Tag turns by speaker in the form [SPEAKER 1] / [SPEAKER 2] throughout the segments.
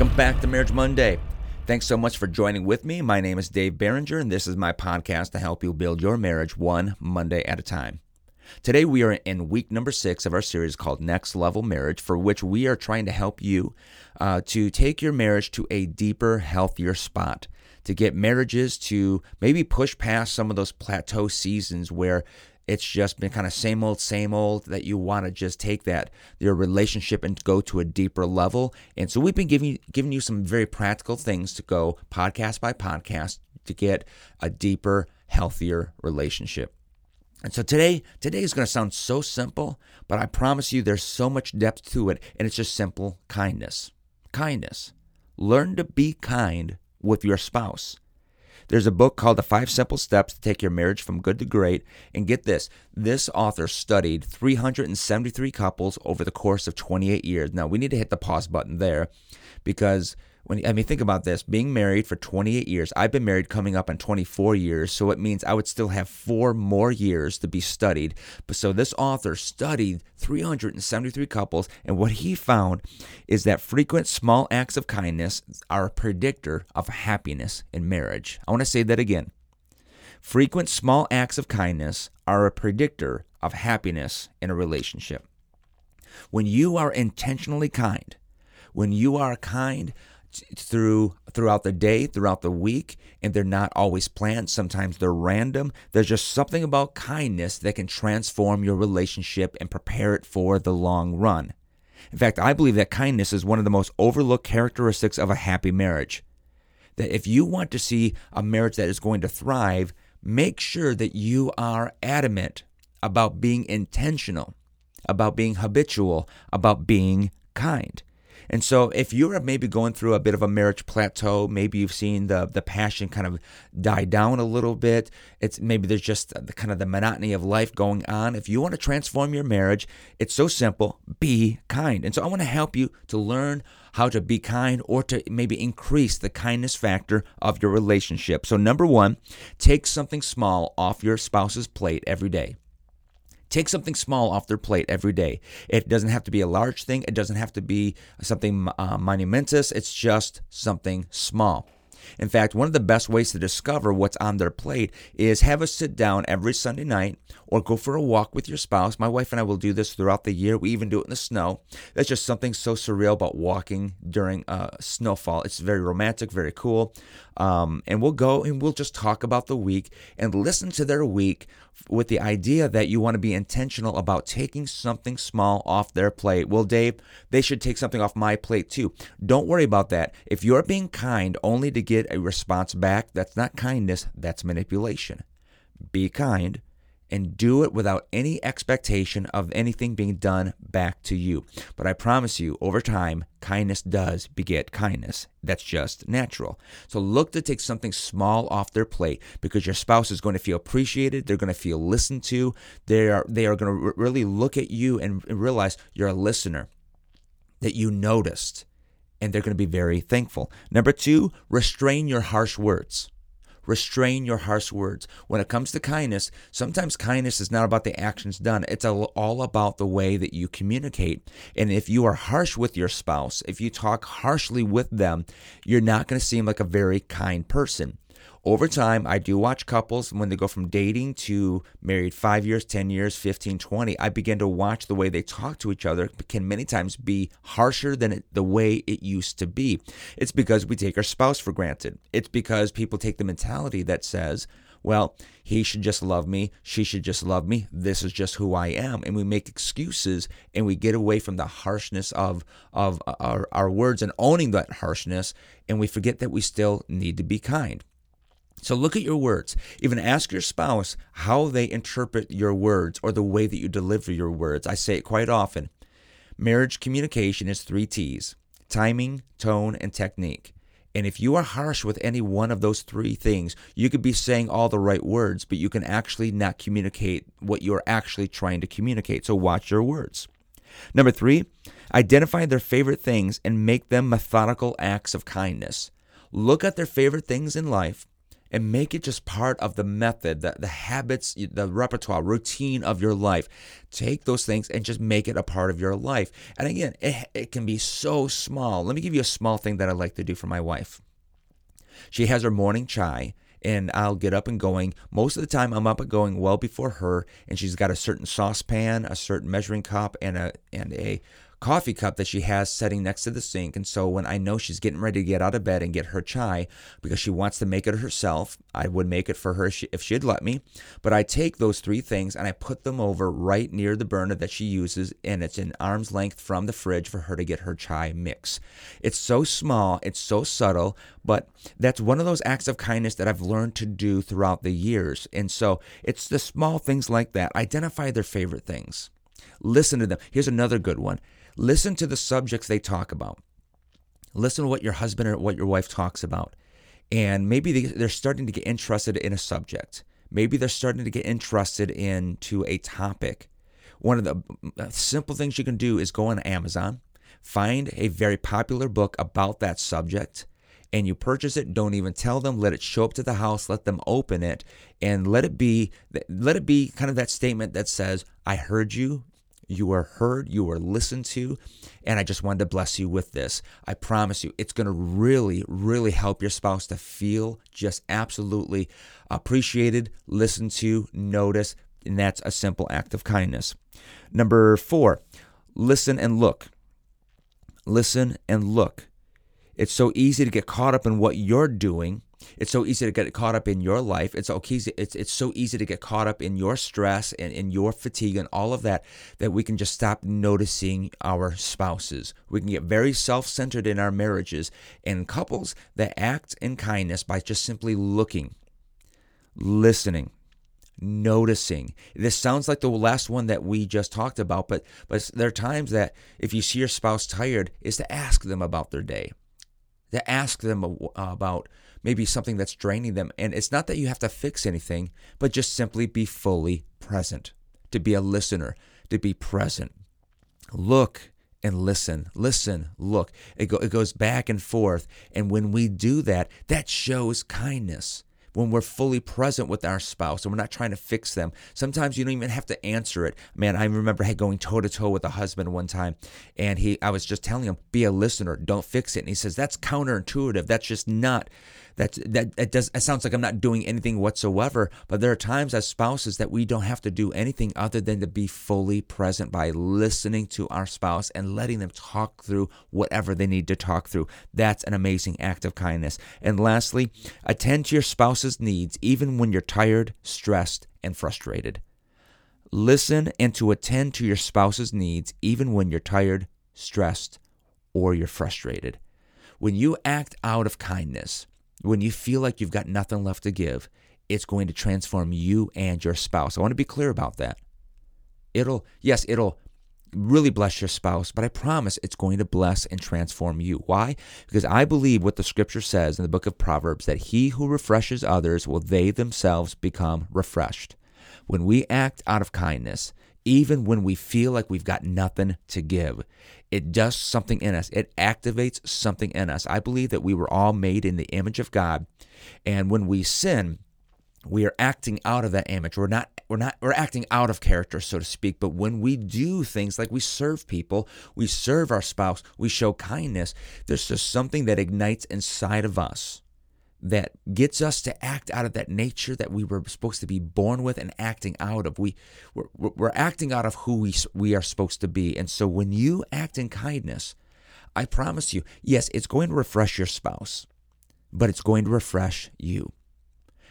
[SPEAKER 1] Welcome back to Marriage Monday. Thanks so much for joining with me. My name is Dave Barringer, and this is my podcast to help you build your marriage one Monday at a time. Today, we are in week number six of our series called Next Level Marriage, for which we are trying to help you uh, to take your marriage to a deeper, healthier spot, to get marriages to maybe push past some of those plateau seasons where it's just been kind of same old, same old, that you want to just take that, your relationship and go to a deeper level. And so we've been giving, giving you some very practical things to go podcast by podcast to get a deeper, healthier relationship. And so today, today is going to sound so simple, but I promise you there's so much depth to it, and it's just simple kindness. Kindness. Learn to be kind with your spouse. There's a book called The Five Simple Steps to Take Your Marriage from Good to Great. And get this this author studied 373 couples over the course of 28 years. Now, we need to hit the pause button there because when I mean think about this, being married for 28 years. I've been married coming up on 24 years, so it means I would still have 4 more years to be studied. But so this author studied 373 couples and what he found is that frequent small acts of kindness are a predictor of happiness in marriage. I want to say that again. Frequent small acts of kindness are a predictor of happiness in a relationship. When you are intentionally kind, when you are kind through throughout the day, throughout the week, and they're not always planned. Sometimes they're random. There's just something about kindness that can transform your relationship and prepare it for the long run. In fact, I believe that kindness is one of the most overlooked characteristics of a happy marriage. That if you want to see a marriage that is going to thrive, make sure that you are adamant about being intentional, about being habitual, about being kind. And so if you're maybe going through a bit of a marriage plateau, maybe you've seen the the passion kind of die down a little bit. It's maybe there's just the kind of the monotony of life going on. If you want to transform your marriage, it's so simple. Be kind. And so I want to help you to learn how to be kind or to maybe increase the kindness factor of your relationship. So number 1, take something small off your spouse's plate every day. Take something small off their plate every day. It doesn't have to be a large thing, it doesn't have to be something uh, monumentous, it's just something small. In fact, one of the best ways to discover what's on their plate is have a sit down every Sunday night or go for a walk with your spouse. My wife and I will do this throughout the year. We even do it in the snow. That's just something so surreal about walking during a snowfall. It's very romantic, very cool. Um, and we'll go and we'll just talk about the week and listen to their week with the idea that you want to be intentional about taking something small off their plate. Well, Dave, they should take something off my plate too. Don't worry about that. If you're being kind only to get a response back, that's not kindness, that's manipulation. Be kind and do it without any expectation of anything being done back to you. But I promise you, over time, kindness does beget kindness. That's just natural. So look to take something small off their plate because your spouse is going to feel appreciated. They're going to feel listened to. They are they are going to really look at you and realize you're a listener, that you noticed, and they're going to be very thankful. Number two, restrain your harsh words. Restrain your harsh words. When it comes to kindness, sometimes kindness is not about the actions done, it's all about the way that you communicate. And if you are harsh with your spouse, if you talk harshly with them, you're not going to seem like a very kind person over time, I do watch couples when they go from dating to married five years, 10 years, 15, 20. I begin to watch the way they talk to each other can many times be harsher than it, the way it used to be. It's because we take our spouse for granted. It's because people take the mentality that says, well, he should just love me. She should just love me. This is just who I am. And we make excuses and we get away from the harshness of, of our, our words and owning that harshness. And we forget that we still need to be kind. So look at your words. Even ask your spouse how they interpret your words or the way that you deliver your words. I say it quite often. Marriage communication is three T's timing, tone, and technique. And if you are harsh with any one of those three things, you could be saying all the right words, but you can actually not communicate what you're actually trying to communicate. So watch your words. Number three, identify their favorite things and make them methodical acts of kindness. Look at their favorite things in life and make it just part of the method, the, the habits, the repertoire, routine of your life. Take those things and just make it a part of your life. And again, it, it can be so small. Let me give you a small thing that I like to do for my wife. She has her morning chai and I'll get up and going. Most of the time, I'm up and going well before her, and she's got a certain saucepan, a certain measuring cup, and a and a coffee cup that she has sitting next to the sink. And so when I know she's getting ready to get out of bed and get her chai because she wants to make it herself, I would make it for her if she'd let me. But I take those three things and I put them over right near the burner that she uses, and it's an arm's length from the fridge for her to get her chai mix. It's so small, it's so subtle, but that's one of those acts of kindness that I've learned to do throughout the years. And so it's the small things like that. Identify their favorite things. Listen to them. Here's another good one Listen to the subjects they talk about. Listen to what your husband or what your wife talks about. And maybe they're starting to get interested in a subject. Maybe they're starting to get interested into a topic. One of the uh, simple things you can do is go on Amazon, find a very popular book about that subject, and you purchase it don't even tell them let it show up to the house let them open it and let it be let it be kind of that statement that says i heard you you are heard, you are listened to, and I just wanted to bless you with this. I promise you, it's going to really, really help your spouse to feel just absolutely appreciated, listened to, noticed, and that's a simple act of kindness. Number four, listen and look. Listen and look. It's so easy to get caught up in what you're doing it's so easy to get caught up in your life. It's okay. It's it's so easy to get caught up in your stress and in your fatigue and all of that that we can just stop noticing our spouses. We can get very self-centered in our marriages and couples that act in kindness by just simply looking, listening, noticing. This sounds like the last one that we just talked about, but but there are times that if you see your spouse tired, is to ask them about their day, to ask them uh, about maybe something that's draining them. And it's not that you have to fix anything, but just simply be fully present, to be a listener, to be present. Look and listen, listen, look. It, go, it goes back and forth. And when we do that, that shows kindness when we're fully present with our spouse and we're not trying to fix them. Sometimes you don't even have to answer it. Man, I remember going toe to toe with a husband one time and he I was just telling him, be a listener, don't fix it. And he says, That's counterintuitive. That's just not that that it does it sounds like I'm not doing anything whatsoever, but there are times as spouses that we don't have to do anything other than to be fully present by listening to our spouse and letting them talk through whatever they need to talk through. That's an amazing act of kindness. And lastly, attend to your spouse's needs even when you're tired, stressed, and frustrated. Listen and to attend to your spouse's needs even when you're tired, stressed, or you're frustrated. When you act out of kindness, when you feel like you've got nothing left to give, it's going to transform you and your spouse. I want to be clear about that. It'll, yes, it'll really bless your spouse, but I promise it's going to bless and transform you. Why? Because I believe what the scripture says in the book of Proverbs that he who refreshes others will they themselves become refreshed. When we act out of kindness, even when we feel like we've got nothing to give. It does something in us. It activates something in us. I believe that we were all made in the image of God, and when we sin, we are acting out of that image. We're not we're not we're acting out of character, so to speak. But when we do things like we serve people, we serve our spouse, we show kindness, there's just something that ignites inside of us that gets us to act out of that nature that we were supposed to be born with and acting out of. We we're, we're acting out of who we we are supposed to be. And so when you act in kindness, I promise you, yes, it's going to refresh your spouse, but it's going to refresh you.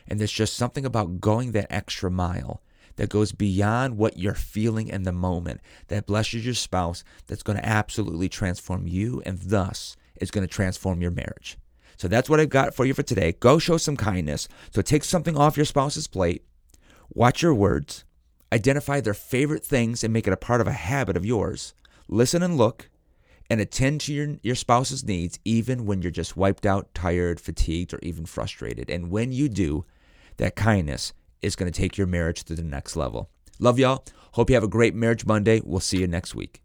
[SPEAKER 1] And there's just something about going that extra mile that goes beyond what you're feeling in the moment that blesses your spouse that's going to absolutely transform you and thus is going to transform your marriage. So that's what I've got for you for today. Go show some kindness. So take something off your spouse's plate, watch your words, identify their favorite things and make it a part of a habit of yours. Listen and look, and attend to your, your spouse's needs even when you're just wiped out, tired, fatigued, or even frustrated. And when you do, that kindness is going to take your marriage to the next level. Love y'all. Hope you have a great Marriage Monday. We'll see you next week.